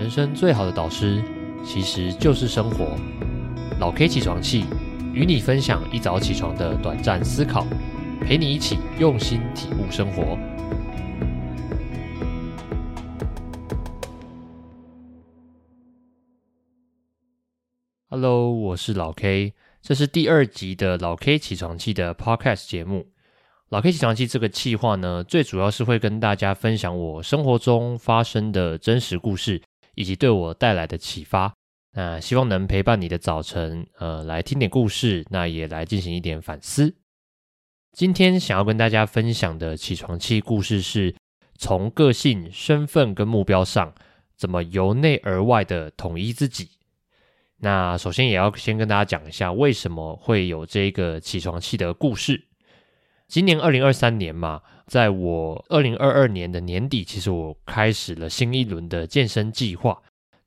人生最好的导师其实就是生活。老 K 起床气，与你分享一早起床的短暂思考，陪你一起用心体悟生活。Hello，我是老 K，这是第二集的老 K 起床气的 Podcast 节目。老 K 起床气这个计划呢，最主要是会跟大家分享我生活中发生的真实故事，以及对我带来的启发。那希望能陪伴你的早晨，呃，来听点故事，那也来进行一点反思。今天想要跟大家分享的起床气故事，是从个性、身份跟目标上，怎么由内而外的统一自己。那首先也要先跟大家讲一下，为什么会有这个起床气的故事。今年二零二三年嘛，在我二零二二年的年底，其实我开始了新一轮的健身计划。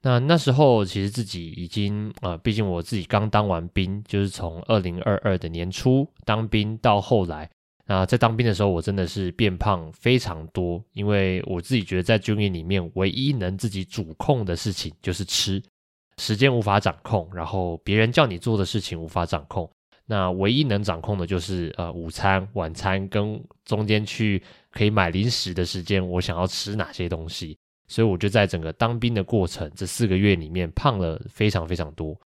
那那时候其实自己已经啊，毕竟我自己刚当完兵，就是从二零二二的年初当兵到后来，那在当兵的时候，我真的是变胖非常多，因为我自己觉得在军营里面，唯一能自己主控的事情就是吃，时间无法掌控，然后别人叫你做的事情无法掌控。那唯一能掌控的就是呃午餐、晚餐跟中间去可以买零食的时间，我想要吃哪些东西。所以我就在整个当兵的过程这四个月里面胖了非常非常多。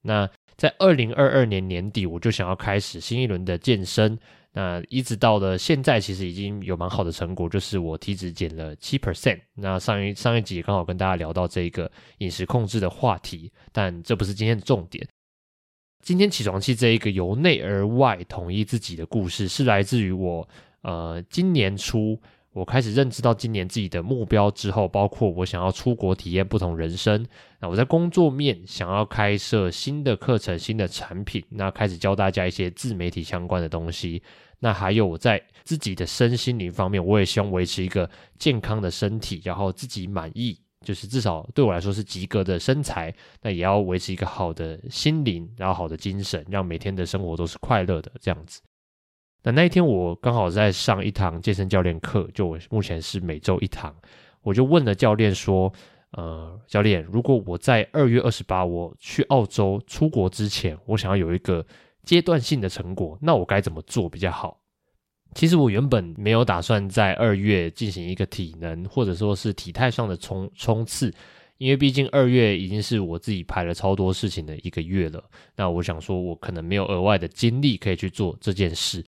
那在二零二二年年底，我就想要开始新一轮的健身。那一直到了现在，其实已经有蛮好的成果，就是我体脂减了七 percent。那上一上一集刚好跟大家聊到这个饮食控制的话题，但这不是今天的重点。今天起床气这一个由内而外统一自己的故事，是来自于我呃今年初我开始认知到今年自己的目标之后，包括我想要出国体验不同人生，那我在工作面想要开设新的课程、新的产品，那开始教大家一些自媒体相关的东西，那还有我在自己的身心灵方面，我也希望维持一个健康的身体，然后自己满意。就是至少对我来说是及格的身材，那也要维持一个好的心灵，然后好的精神，让每天的生活都是快乐的这样子。那那一天我刚好在上一堂健身教练课，就我目前是每周一堂，我就问了教练说：“呃，教练，如果我在二月二十八我去澳洲出国之前，我想要有一个阶段性的成果，那我该怎么做比较好？”其实我原本没有打算在二月进行一个体能或者说是体态上的冲冲刺，因为毕竟二月已经是我自己排了超多事情的一个月了。那我想说，我可能没有额外的精力可以去做这件事。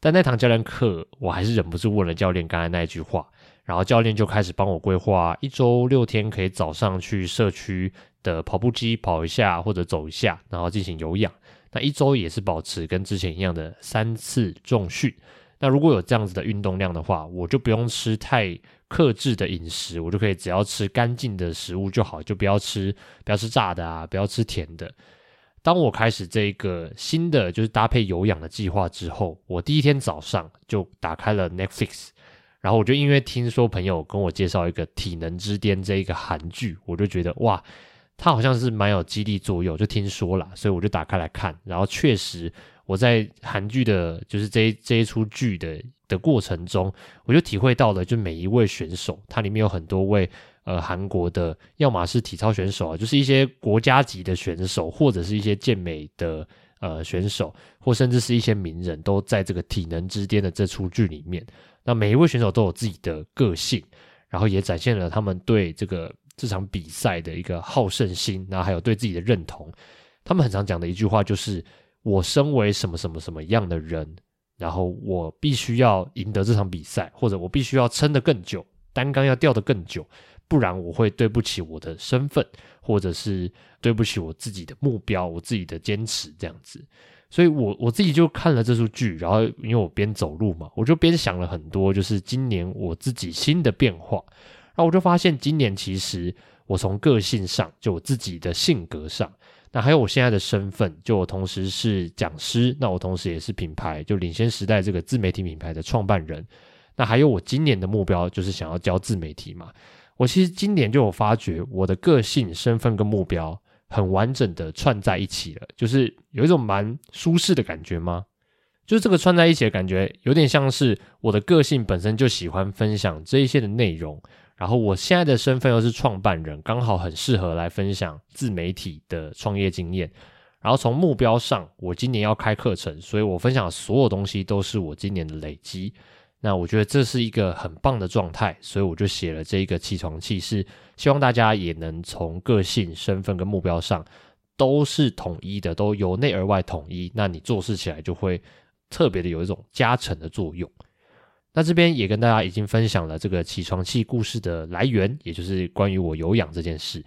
但那堂教练课，我还是忍不住问了教练刚才那一句话，然后教练就开始帮我规划一周六天，可以早上去社区的跑步机跑一下或者走一下，然后进行有氧。那一周也是保持跟之前一样的三次重训。那如果有这样子的运动量的话，我就不用吃太克制的饮食，我就可以只要吃干净的食物就好，就不要吃不要吃炸的啊，不要吃甜的。当我开始这个新的就是搭配有氧的计划之后，我第一天早上就打开了 Netflix，然后我就因为听说朋友跟我介绍一个《体能之巅》这一个韩剧，我就觉得哇，它好像是蛮有激励作用，就听说了，所以我就打开来看，然后确实。我在韩剧的，就是这一这一出剧的的过程中，我就体会到了，就每一位选手，它里面有很多位呃韩国的，要么是体操选手啊，就是一些国家级的选手，或者是一些健美的呃选手，或甚至是一些名人，都在这个体能之巅的这出剧里面。那每一位选手都有自己的个性，然后也展现了他们对这个这场比赛的一个好胜心，然后还有对自己的认同。他们很常讲的一句话就是。我身为什么什么什么样的人，然后我必须要赢得这场比赛，或者我必须要撑得更久，单杠要吊得更久，不然我会对不起我的身份，或者是对不起我自己的目标，我自己的坚持这样子。所以，我我自己就看了这出剧，然后因为我边走路嘛，我就边想了很多，就是今年我自己新的变化。然后我就发现，今年其实我从个性上，就我自己的性格上。那还有我现在的身份，就我同时是讲师，那我同时也是品牌，就领先时代这个自媒体品牌的创办人。那还有我今年的目标就是想要教自媒体嘛。我其实今年就有发觉，我的个性、身份跟目标很完整的串在一起了，就是有一种蛮舒适的感觉吗？就是这个串在一起的感觉，有点像是我的个性本身就喜欢分享这一些的内容。然后我现在的身份又是创办人，刚好很适合来分享自媒体的创业经验。然后从目标上，我今年要开课程，所以我分享所有东西都是我今年的累积。那我觉得这是一个很棒的状态，所以我就写了这一个起床气，是希望大家也能从个性、身份跟目标上都是统一的，都由内而外统一。那你做事起来就会特别的有一种加成的作用。那这边也跟大家已经分享了这个起床气故事的来源，也就是关于我有氧这件事。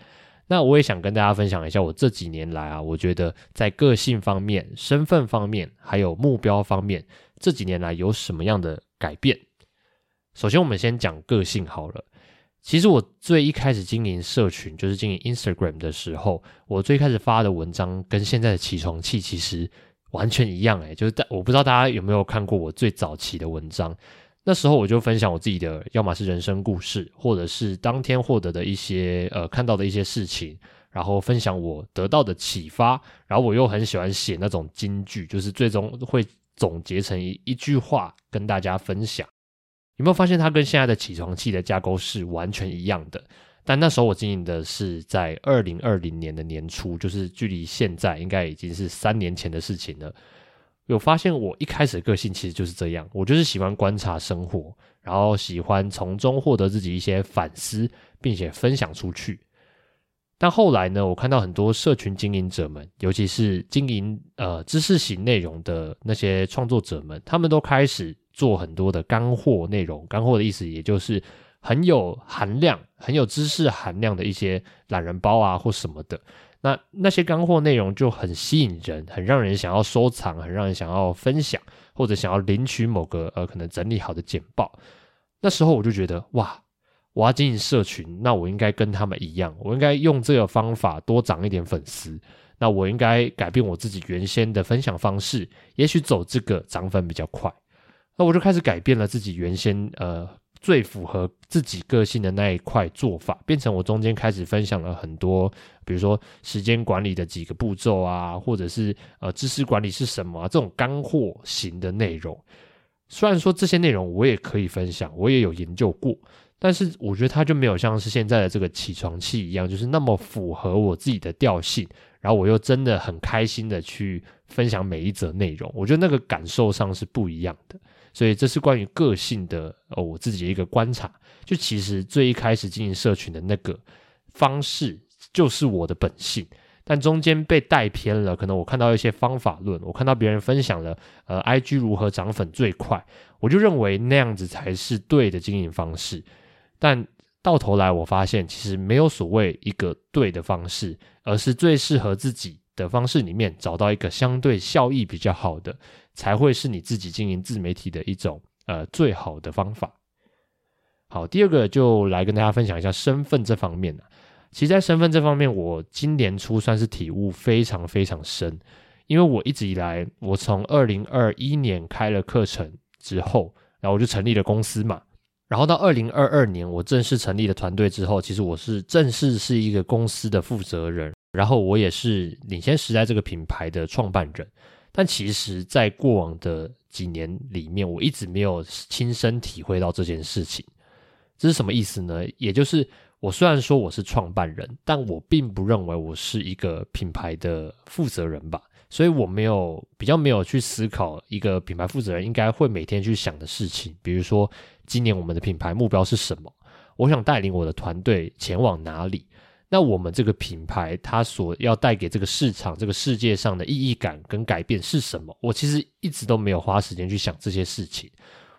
那我也想跟大家分享一下，我这几年来啊，我觉得在个性方面、身份方面，还有目标方面，这几年来有什么样的改变？首先，我们先讲个性好了。其实我最一开始经营社群，就是经营 Instagram 的时候，我最开始发的文章跟现在的起床气其实完全一样诶，就是我不知道大家有没有看过我最早期的文章。那时候我就分享我自己的，要么是人生故事，或者是当天获得的一些呃看到的一些事情，然后分享我得到的启发。然后我又很喜欢写那种金句，就是最终会总结成一一句话跟大家分享。有没有发现它跟现在的起床气的架构是完全一样的？但那时候我经营的是在二零二零年的年初，就是距离现在应该已经是三年前的事情了。有发现我一开始的个性其实就是这样，我就是喜欢观察生活，然后喜欢从中获得自己一些反思，并且分享出去。但后来呢，我看到很多社群经营者们，尤其是经营呃知识型内容的那些创作者们，他们都开始做很多的干货内容。干货的意思，也就是很有含量、很有知识含量的一些懒人包啊，或什么的。那那些干货内容就很吸引人，很让人想要收藏，很让人想要分享，或者想要领取某个呃可能整理好的简报。那时候我就觉得，哇，我要经营社群，那我应该跟他们一样，我应该用这个方法多涨一点粉丝。那我应该改变我自己原先的分享方式，也许走这个涨粉比较快。那我就开始改变了自己原先呃。最符合自己个性的那一块做法，变成我中间开始分享了很多，比如说时间管理的几个步骤啊，或者是呃知识管理是什么这种干货型的内容。虽然说这些内容我也可以分享，我也有研究过，但是我觉得它就没有像是现在的这个起床气一样，就是那么符合我自己的调性。然后我又真的很开心的去分享每一则内容，我觉得那个感受上是不一样的。所以这是关于个性的哦，我自己的一个观察。就其实最一开始经营社群的那个方式，就是我的本性，但中间被带偏了。可能我看到一些方法论，我看到别人分享了呃，IG 如何涨粉最快，我就认为那样子才是对的经营方式。但到头来我发现，其实没有所谓一个对的方式，而是最适合自己的方式里面找到一个相对效益比较好的。才会是你自己经营自媒体的一种呃最好的方法。好，第二个就来跟大家分享一下身份这方面其实，在身份这方面，我今年初算是体悟非常非常深，因为我一直以来，我从二零二一年开了课程之后，然后我就成立了公司嘛，然后到二零二二年我正式成立了团队之后，其实我是正式是一个公司的负责人，然后我也是领先时代这个品牌的创办人。但其实，在过往的几年里面，我一直没有亲身体会到这件事情。这是什么意思呢？也就是我虽然说我是创办人，但我并不认为我是一个品牌的负责人吧。所以我没有比较没有去思考一个品牌负责人应该会每天去想的事情，比如说今年我们的品牌目标是什么？我想带领我的团队前往哪里？那我们这个品牌，它所要带给这个市场、这个世界上的意义感跟改变是什么？我其实一直都没有花时间去想这些事情，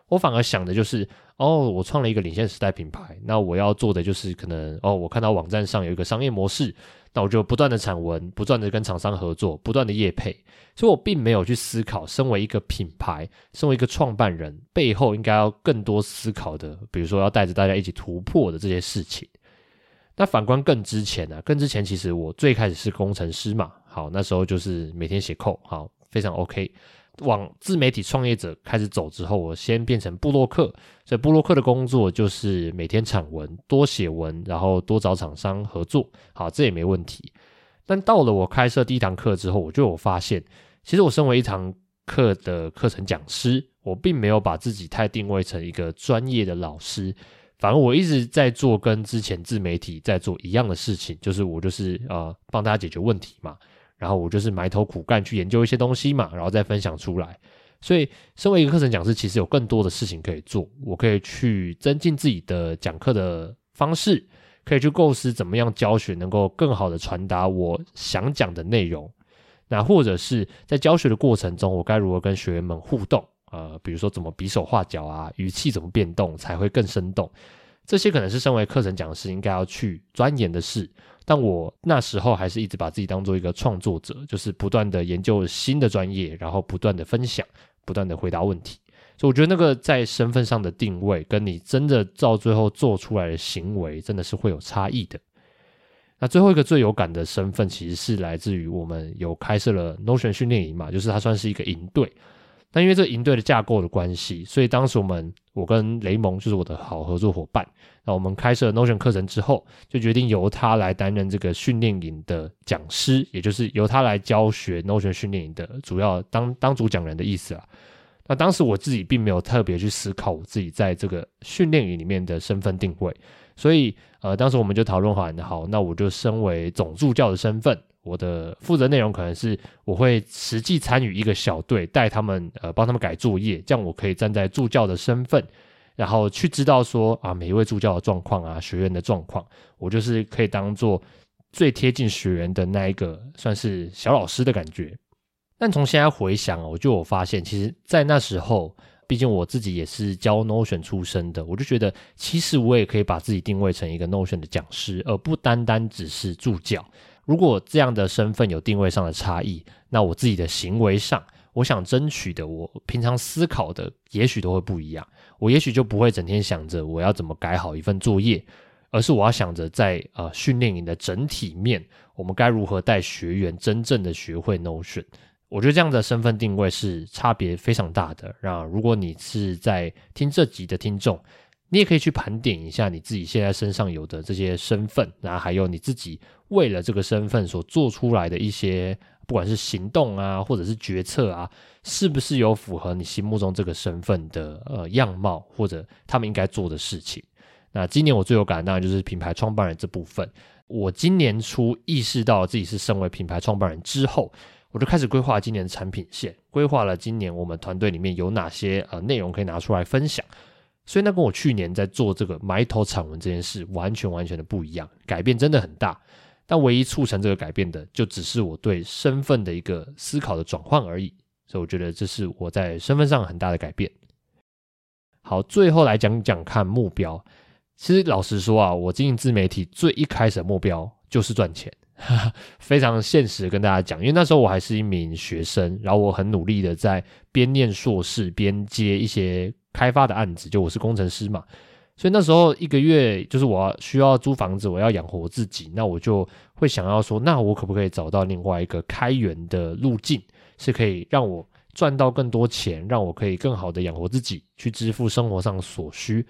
我反而想的就是，哦，我创了一个领先时代品牌，那我要做的就是可能，哦，我看到网站上有一个商业模式，那我就不断的产文，不断的跟厂商合作，不断的业配，所以我并没有去思考，身为一个品牌，身为一个创办人，背后应该要更多思考的，比如说要带着大家一起突破的这些事情。那反观更之前呢？更之前其实我最开始是工程师嘛，好，那时候就是每天写扣，好，非常 OK。往自媒体创业者开始走之后，我先变成布洛克，所以布洛克的工作就是每天产文，多写文，然后多找厂商合作，好，这也没问题。但到了我开设第一堂课之后，我就有发现，其实我身为一堂课的课程讲师，我并没有把自己太定位成一个专业的老师。反正我一直在做跟之前自媒体在做一样的事情，就是我就是呃帮大家解决问题嘛，然后我就是埋头苦干去研究一些东西嘛，然后再分享出来。所以，身为一个课程讲师，其实有更多的事情可以做。我可以去增进自己的讲课的方式，可以去构思怎么样教学能够更好的传达我想讲的内容。那或者是在教学的过程中，我该如何跟学员们互动？呃，比如说怎么比手画脚啊，语气怎么变动才会更生动？这些可能是身为课程讲师应该要去钻研的事。但我那时候还是一直把自己当做一个创作者，就是不断的研究新的专业，然后不断的分享，不断的回答问题。所以我觉得那个在身份上的定位，跟你真的到最后做出来的行为，真的是会有差异的。那最后一个最有感的身份，其实是来自于我们有开设了 Notion 训练营嘛，就是它算是一个营队。但因为这营队的架构的关系，所以当时我们我跟雷蒙就是我的好合作伙伴，那我们开设 Notion 课程之后，就决定由他来担任这个训练营的讲师，也就是由他来教学 Notion 训练营的主要当当主讲人的意思啊。那当时我自己并没有特别去思考我自己在这个训练营里面的身份定位，所以呃，当时我们就讨论好，好，那我就身为总助教的身份。我的负责内容可能是我会实际参与一个小队，带他们呃帮他们改作业，这样我可以站在助教的身份，然后去知道说啊每一位助教的状况啊学员的状况，我就是可以当做最贴近学员的那一个算是小老师的感觉。但从现在回想，我就有发现，其实，在那时候，毕竟我自己也是教 Notion 出身的，我就觉得其实我也可以把自己定位成一个 Notion 的讲师，而不单单只是助教。如果这样的身份有定位上的差异，那我自己的行为上，我想争取的，我平常思考的，也许都会不一样。我也许就不会整天想着我要怎么改好一份作业，而是我要想着在呃训练营的整体面，我们该如何带学员真正的学会 Notion。我觉得这样的身份定位是差别非常大的。那如果你是在听这集的听众，你也可以去盘点一下你自己现在身上有的这些身份，然后还有你自己为了这个身份所做出来的一些，不管是行动啊，或者是决策啊，是不是有符合你心目中这个身份的呃样貌，或者他们应该做的事情？那今年我最有感当然就是品牌创办人这部分。我今年初意识到自己是身为品牌创办人之后，我就开始规划今年的产品线，规划了今年我们团队里面有哪些呃内容可以拿出来分享。所以那跟我去年在做这个埋头产文这件事完全完全的不一样，改变真的很大。但唯一促成这个改变的，就只是我对身份的一个思考的转换而已。所以我觉得这是我在身份上很大的改变。好，最后来讲讲看目标。其实老实说啊，我经营自媒体最一开始的目标就是赚钱，非常现实跟大家讲。因为那时候我还是一名学生，然后我很努力的在边念硕士边接一些。开发的案子，就我是工程师嘛，所以那时候一个月就是我需要租房子，我要养活自己，那我就会想要说，那我可不可以找到另外一个开源的路径，是可以让我赚到更多钱，让我可以更好的养活自己，去支付生活上所需。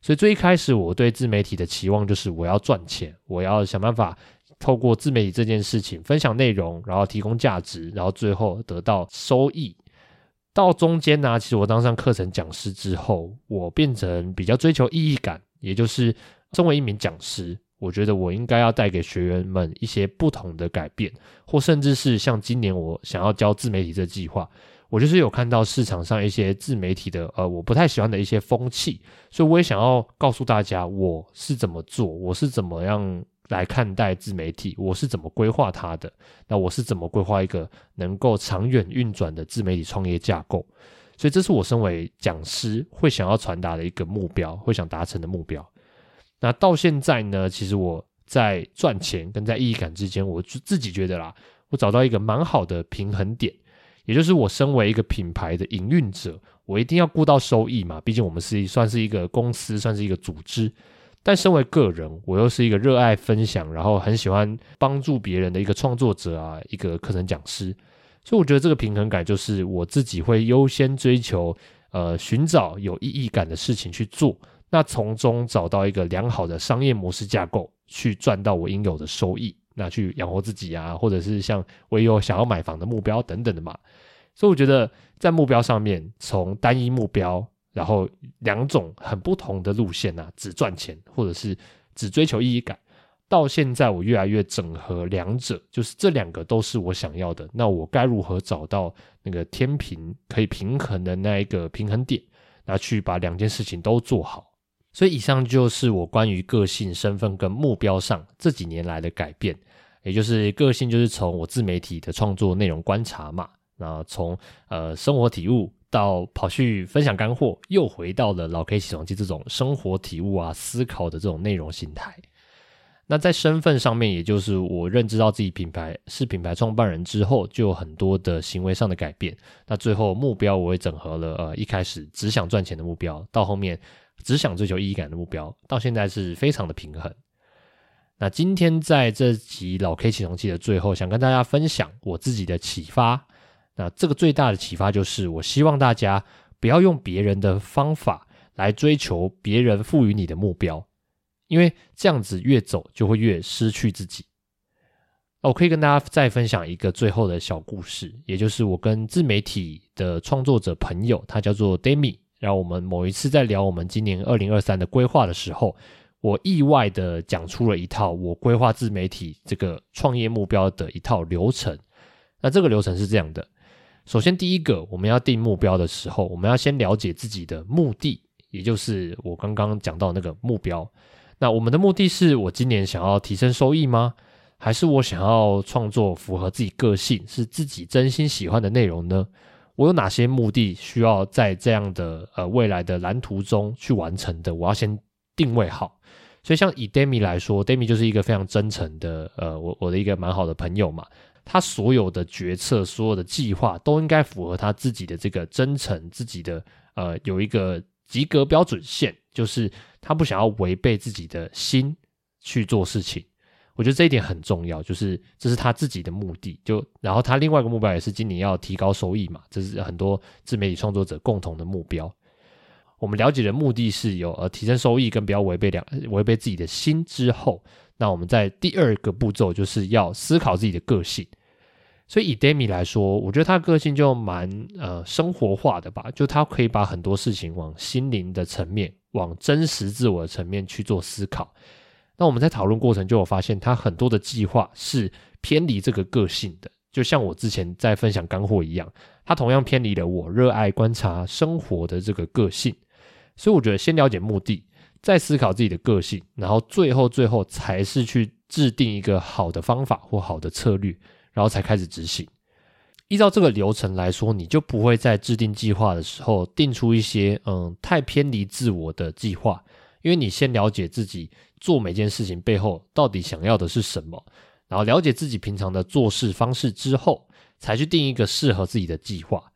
所以最一开始我对自媒体的期望就是我要赚钱，我要想办法透过自媒体这件事情分享内容，然后提供价值，然后最后得到收益。到中间呢，其实我当上课程讲师之后，我变成比较追求意义感，也就是作为一名讲师，我觉得我应该要带给学员们一些不同的改变，或甚至是像今年我想要教自媒体这计划，我就是有看到市场上一些自媒体的呃我不太喜欢的一些风气，所以我也想要告诉大家我是怎么做，我是怎么样。来看待自媒体，我是怎么规划它的？那我是怎么规划一个能够长远运转的自媒体创业架构？所以这是我身为讲师会想要传达的一个目标，会想达成的目标。那到现在呢？其实我在赚钱跟在意义感之间，我自己觉得啦，我找到一个蛮好的平衡点，也就是我身为一个品牌的营运者，我一定要顾到收益嘛，毕竟我们是算是一个公司，算是一个组织。但身为个人，我又是一个热爱分享，然后很喜欢帮助别人的一个创作者啊，一个课程讲师。所以我觉得这个平衡感就是我自己会优先追求，呃，寻找有意义感的事情去做，那从中找到一个良好的商业模式架构，去赚到我应有的收益，那去养活自己啊，或者是像我也有想要买房的目标等等的嘛。所以我觉得在目标上面，从单一目标。然后两种很不同的路线啊，只赚钱或者是只追求意义感。到现在，我越来越整合两者，就是这两个都是我想要的。那我该如何找到那个天平可以平衡的那一个平衡点，那去把两件事情都做好？所以，以上就是我关于个性、身份跟目标上这几年来的改变。也就是个性，就是从我自媒体的创作内容观察嘛，那从呃生活体悟到跑去分享干货，又回到了老 K 起床气这种生活体悟啊、思考的这种内容形态。那在身份上面，也就是我认知到自己品牌是品牌创办人之后，就有很多的行为上的改变。那最后目标，我也整合了呃一开始只想赚钱的目标，到后面只想追求意义感的目标，到现在是非常的平衡。那今天在这集老 K 启动器的最后，想跟大家分享我自己的启发。那这个最大的启发就是，我希望大家不要用别人的方法来追求别人赋予你的目标，因为这样子越走就会越失去自己。我可以跟大家再分享一个最后的小故事，也就是我跟自媒体的创作者朋友，他叫做 Demi，然后我们某一次在聊我们今年二零二三的规划的时候。我意外的讲出了一套我规划自媒体这个创业目标的一套流程。那这个流程是这样的：首先，第一个，我们要定目标的时候，我们要先了解自己的目的，也就是我刚刚讲到那个目标。那我们的目的是我今年想要提升收益吗？还是我想要创作符合自己个性、是自己真心喜欢的内容呢？我有哪些目的需要在这样的呃未来的蓝图中去完成的？我要先定位好。所以，像以 Demi 来说，Demi 就是一个非常真诚的，呃，我我的一个蛮好的朋友嘛。他所有的决策、所有的计划，都应该符合他自己的这个真诚，自己的呃有一个及格标准线，就是他不想要违背自己的心去做事情。我觉得这一点很重要，就是这是他自己的目的。就然后他另外一个目标也是今年要提高收益嘛，这是很多自媒体创作者共同的目标。我们了解的目的是有呃提升收益跟不要违背两违背自己的心之后，那我们在第二个步骤就是要思考自己的个性。所以以 Demi 来说，我觉得他个性就蛮呃生活化的吧，就他可以把很多事情往心灵的层面、往真实自我的层面去做思考。那我们在讨论过程就有发现，他很多的计划是偏离这个个性的，就像我之前在分享干货一样，他同样偏离了我热爱观察生活的这个个性。所以我觉得先了解目的，再思考自己的个性，然后最后最后才是去制定一个好的方法或好的策略，然后才开始执行。依照这个流程来说，你就不会在制定计划的时候定出一些嗯太偏离自我的计划，因为你先了解自己做每件事情背后到底想要的是什么，然后了解自己平常的做事方式之后，才去定一个适合自己的计划。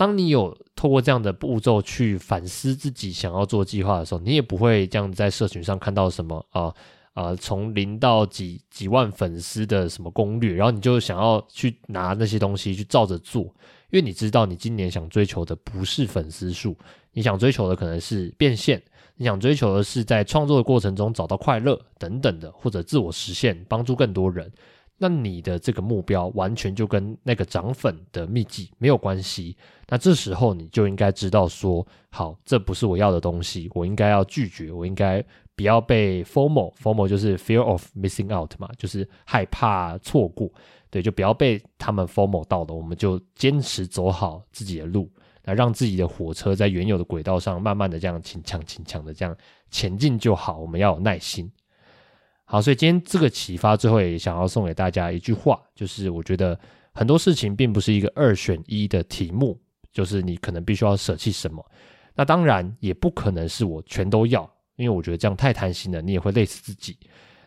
当你有透过这样的步骤去反思自己想要做计划的时候，你也不会这样在社群上看到什么啊啊，从零到几几万粉丝的什么攻略，然后你就想要去拿那些东西去照着做，因为你知道你今年想追求的不是粉丝数，你想追求的可能是变现，你想追求的是在创作的过程中找到快乐等等的，或者自我实现，帮助更多人。那你的这个目标完全就跟那个涨粉的秘籍没有关系。那这时候你就应该知道说，好，这不是我要的东西，我应该要拒绝，我应该不要被 formal，formal 就是 fear of missing out 嘛，就是害怕错过，对，就不要被他们 formal 到了，我们就坚持走好自己的路，那让自己的火车在原有的轨道上慢慢的这样轻强轻强的这样前进就好。我们要有耐心。好，所以今天这个启发最后也想要送给大家一句话，就是我觉得很多事情并不是一个二选一的题目，就是你可能必须要舍弃什么。那当然也不可能是我全都要，因为我觉得这样太贪心了，你也会累死自己。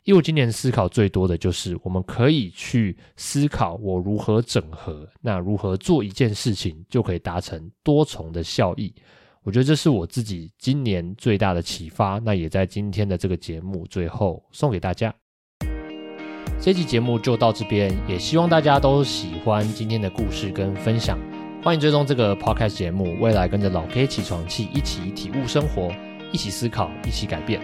因为我今年思考最多的就是我们可以去思考我如何整合，那如何做一件事情就可以达成多重的效益。我觉得这是我自己今年最大的启发，那也在今天的这个节目最后送给大家。这期节目就到这边，也希望大家都喜欢今天的故事跟分享。欢迎追踪这个 podcast 节目，未来跟着老 K 起床气，一起体悟生活，一起思考，一起改变。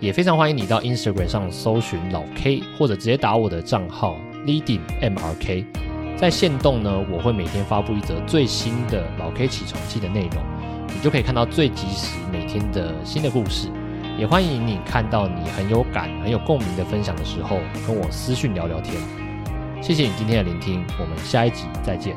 也非常欢迎你到 Instagram 上搜寻老 K，或者直接打我的账号 Leading MRK，在线动呢，我会每天发布一则最新的老 K 起床气的内容。你就可以看到最及时每天的新的故事。也欢迎你看到你很有感、很有共鸣的分享的时候，跟我私讯聊聊天。谢谢你今天的聆听，我们下一集再见。